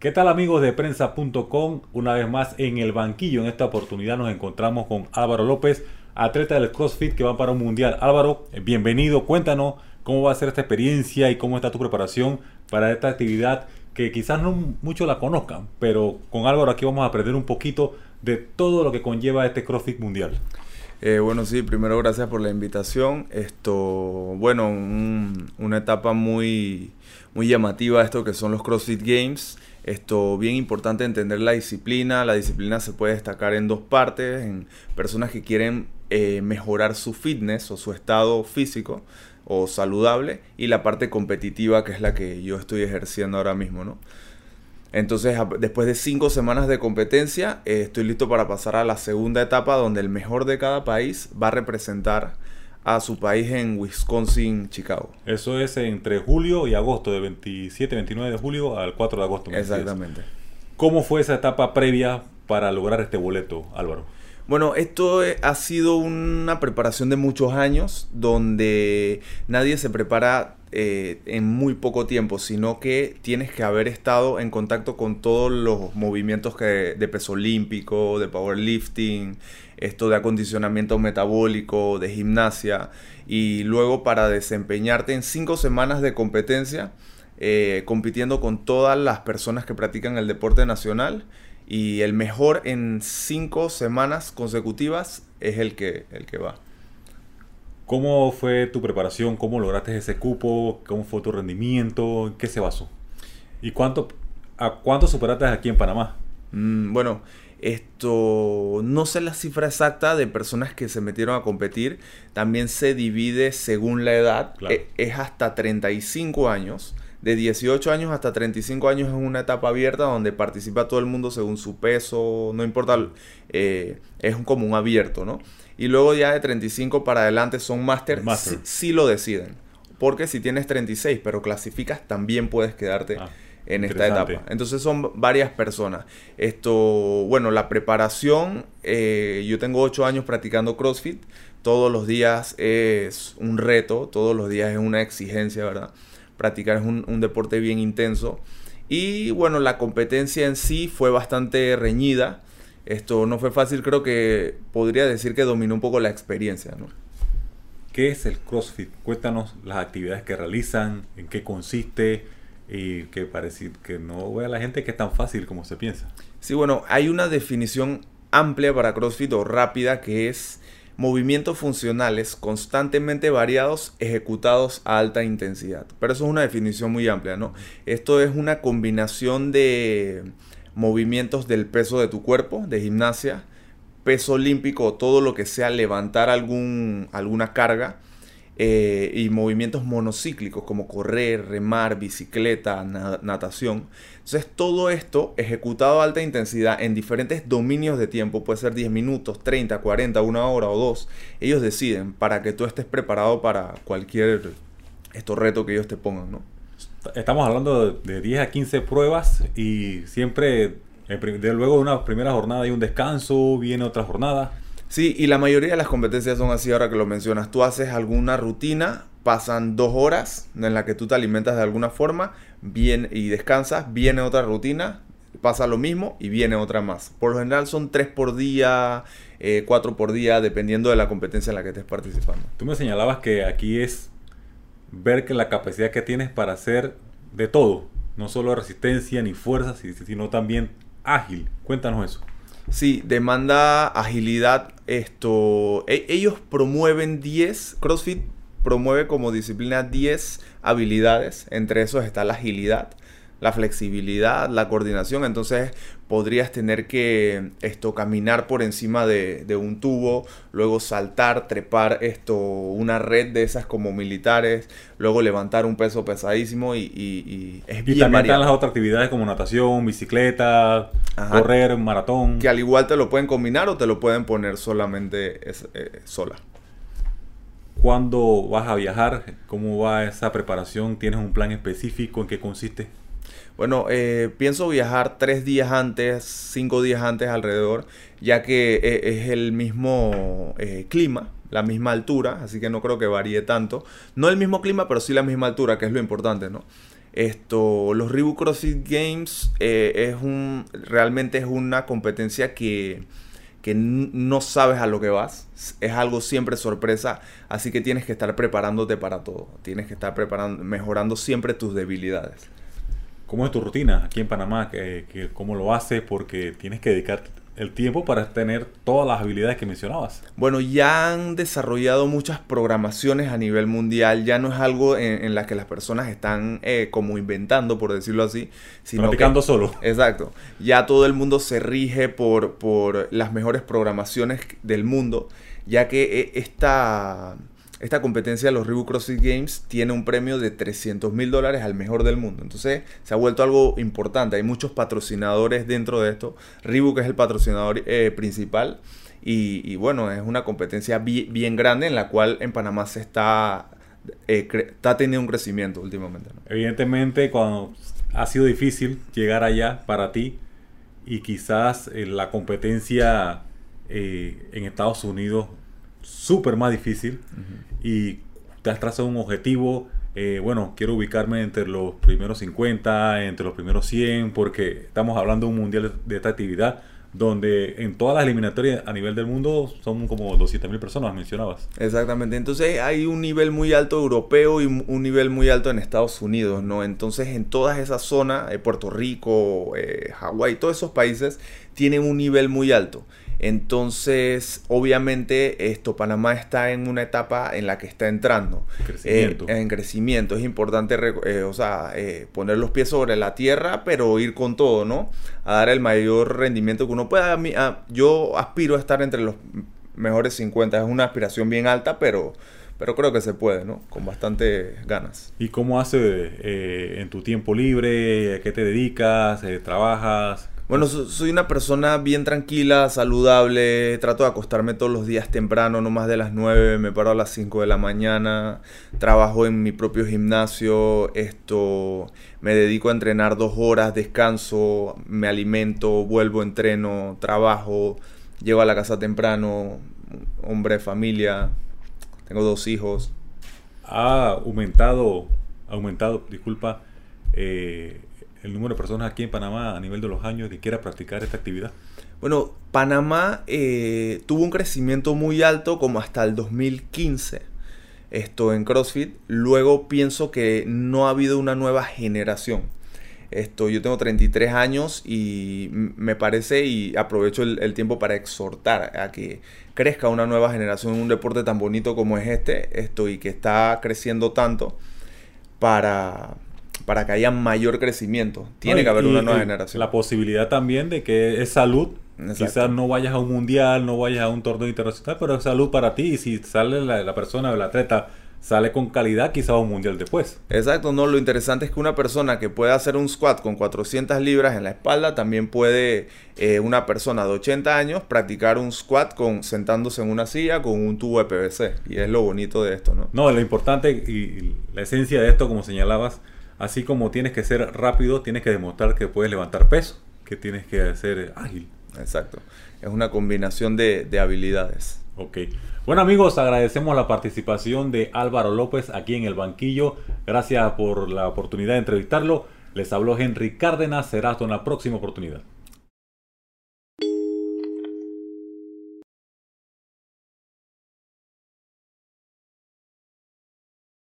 ¿Qué tal amigos de prensa.com? Una vez más en el banquillo. En esta oportunidad nos encontramos con Álvaro López, atleta del CrossFit que va para un mundial. Álvaro, bienvenido. Cuéntanos cómo va a ser esta experiencia y cómo está tu preparación para esta actividad que quizás no muchos la conozcan, pero con Álvaro aquí vamos a aprender un poquito de todo lo que conlleva este CrossFit mundial. Eh, bueno, sí, primero gracias por la invitación. Esto, bueno, una etapa muy, muy llamativa esto que son los CrossFit Games. Esto, bien importante entender la disciplina. La disciplina se puede destacar en dos partes, en personas que quieren eh, mejorar su fitness o su estado físico o saludable y la parte competitiva que es la que yo estoy ejerciendo ahora mismo, ¿no? Entonces, después de cinco semanas de competencia, eh, estoy listo para pasar a la segunda etapa donde el mejor de cada país va a representar a su país en Wisconsin, Chicago. Eso es entre julio y agosto, de 27, 29 de julio al 4 de agosto. Exactamente. ¿Cómo fue esa etapa previa para lograr este boleto, Álvaro? Bueno, esto ha sido una preparación de muchos años donde nadie se prepara eh, en muy poco tiempo, sino que tienes que haber estado en contacto con todos los movimientos que, de peso olímpico, de powerlifting, esto de acondicionamiento metabólico, de gimnasia, y luego para desempeñarte en cinco semanas de competencia, eh, compitiendo con todas las personas que practican el deporte nacional, y el mejor en cinco semanas consecutivas es el que, el que va. ¿Cómo fue tu preparación? ¿Cómo lograste ese cupo? ¿Cómo fue tu rendimiento? ¿En qué se basó? ¿Y cuánto, a cuánto superaste aquí en Panamá? Mm, bueno, esto no sé la cifra exacta de personas que se metieron a competir. También se divide según la edad. E, es hasta 35 años. De 18 años hasta 35 años es una etapa abierta donde participa todo el mundo según su peso, no importa, eh, es como un abierto, ¿no? Y luego ya de 35 para adelante son máster, si, lo deciden. Porque si tienes 36 pero clasificas, también puedes quedarte. Ah en esta etapa. Entonces son varias personas. Esto, bueno, la preparación, eh, yo tengo ocho años practicando CrossFit. Todos los días es un reto, todos los días es una exigencia, ¿verdad? Practicar es un, deporte bien intenso. Y bueno, la competencia en sí fue bastante reñida. Esto no fue fácil, creo que podría decir que dominó un poco la experiencia, ¿no? ¿Qué es el CrossFit? Cuéntanos las actividades que realizan, en qué consiste, y que parece que no ve a la gente que es tan fácil como se piensa. Sí, bueno, hay una definición amplia para CrossFit o rápida que es movimientos funcionales constantemente variados ejecutados a alta intensidad. Pero eso es una definición muy amplia, ¿no? Esto es una combinación de movimientos del peso de tu cuerpo, de gimnasia, peso olímpico, todo lo que sea levantar algún, alguna carga, eh, y movimientos monocíclicos como correr, remar, bicicleta, natación. Entonces todo esto ejecutado a alta intensidad en diferentes dominios de tiempo, puede ser 10 minutos, 30, 40, una hora o dos, ellos deciden para que tú estés preparado para cualquier estos reto que ellos te pongan, ¿no? Estamos hablando de 10 a 15 pruebas y siempre, de luego de una primera jornada hay un descanso, viene otra jornada. Sí, y la mayoría de las competencias son así ahora que lo mencionas. Tú haces alguna rutina, pasan dos horas en la que tú te alimentas de alguna forma bien, y descansas, viene otra rutina, pasa lo mismo y viene otra más. Por lo general son tres por día, eh, cuatro por día, dependiendo de la competencia en la que estés participando. Tú me señalabas que aquí es ver que la capacidad que tienes para hacer de todo, no solo resistencia ni fuerza, sino también ágil. Cuéntanos eso. Sí, demanda agilidad. Esto, e, ellos promueven 10, CrossFit promueve como disciplina 10 habilidades, entre esos está la agilidad la flexibilidad, la coordinación. Entonces podrías tener que esto caminar por encima de, un tubo, luego saltar, trepar esto, una red de esas como militares, luego levantar un peso pesadísimo y, y, es bien y también están las otras actividades como natación, bicicleta, correr, maratón. Que al igual te lo pueden combinar o te lo pueden poner solamente eh, sola. ¿Cuándo vas a viajar? ¿Cómo va esa preparación? ¿Tienes un plan específico? ¿En qué consiste? Bueno, eh, pienso viajar tres días antes, cinco días antes alrededor, ya que eh, es el mismo eh, clima, la misma altura, así que no creo que varíe tanto. No el mismo clima, pero sí la misma altura, que es lo importante, ¿no? Esto, los Reebok CrossFit Games eh, es un, realmente es una competencia que, que no sabes a lo que vas. Es algo siempre sorpresa, así que tienes que estar preparándote para todo. Tienes que estar preparando, mejorando siempre tus debilidades. ¿Cómo es tu rutina aquí en Panamá? ¿Cómo lo haces? Porque tienes que dedicarte el tiempo para tener todas las habilidades que mencionabas. Bueno, ya han desarrollado muchas programaciones a nivel mundial, ya no es algo en, la que las personas están eh, como inventando, por decirlo así, sino Practicando solo. Exacto. Ya todo el mundo se rige por, por las mejores programaciones del mundo, ya que eh, esta esta competencia de los Reebok CrossFit Games tiene un premio de 300 mil dólares al mejor del mundo. Entonces se ha vuelto algo importante. Hay muchos patrocinadores dentro de esto. Reebok es el patrocinador eh, principal. Y, bueno, es una competencia bien, grande en la cual en Panamá se está, eh, está teniendo un crecimiento últimamente. Evidentemente, cuando ha sido difícil llegar allá para ti y quizás eh, la competencia en Estados Unidos súper más difícil y te has trazado un objetivo. Eh, bueno, quiero ubicarme entre los primeros 50, entre los primeros 100, porque estamos hablando de un mundial de esta actividad donde en todas las eliminatorias a nivel del mundo son como 200.000 personas, mencionabas. Exactamente, entonces hay un nivel muy alto europeo y un nivel muy alto en Estados Unidos, ¿no? Entonces en todas esas zonas, eh, Puerto Rico, eh, Hawái, todos esos países tienen un nivel muy alto. Entonces, obviamente, esto, Panamá está en una etapa en la que está entrando. Crecimiento. Eh, en crecimiento. Es importante, eh, o sea, eh, poner los pies sobre la tierra, pero ir con todo, ¿no? A dar el mayor rendimiento que uno pueda. yo aspiro a estar entre los mejores 50. Es una aspiración bien alta, pero pero creo que se puede, ¿no? Con bastante ganas. ¿Y cómo haces en tu tiempo libre? ¿A qué te dedicas? ¿Trabajas? Bueno, soy una persona bien tranquila, saludable, trato de acostarme todos los días temprano, no más de las 9, me paro a las 5 de la mañana, trabajo en mi propio gimnasio, esto, me dedico a entrenar dos horas, descanso, me alimento, vuelvo, entreno, trabajo, llego a la casa temprano, hombre, familia, tengo dos hijos. Ha aumentado, aumentado, disculpa, eh, el número de personas aquí en Panamá a nivel de los años que quiera practicar esta actividad? Bueno, Panamá eh, tuvo un crecimiento muy alto como hasta el 2015. Esto en CrossFit. Luego pienso que no ha habido una nueva generación. Esto, yo tengo 33 años y me parece y aprovecho el, el, tiempo para exhortar a que crezca una nueva generación en un deporte tan bonito como es este, esto y que está creciendo tanto para, para que haya mayor crecimiento. Tiene que haber una nueva generación. La posibilidad también de que es salud. Quizás no vayas a un mundial, no vayas a un torneo internacional, pero es salud para ti. Y si sale la, persona o el atleta sale con calidad, quizás a un mundial después. Exacto, no, lo interesante es que una persona que puede hacer un squat con 400 libras en la espalda, también puede eh, una persona de 80 años practicar un squat con sentándose en una silla con un tubo de PVC. Y es lo bonito de esto, ¿no? No, lo importante y la esencia de esto, como señalabas, Así como tienes que ser rápido, tienes que demostrar que puedes levantar peso, que tienes que ser ágil. Exacto. Es una combinación de, habilidades. Ok. Bueno amigos, agradecemos la participación de Álvaro López aquí en el banquillo. Gracias por la oportunidad de entrevistarlo. Les habló Henry Cárdenas. Será hasta una próxima oportunidad.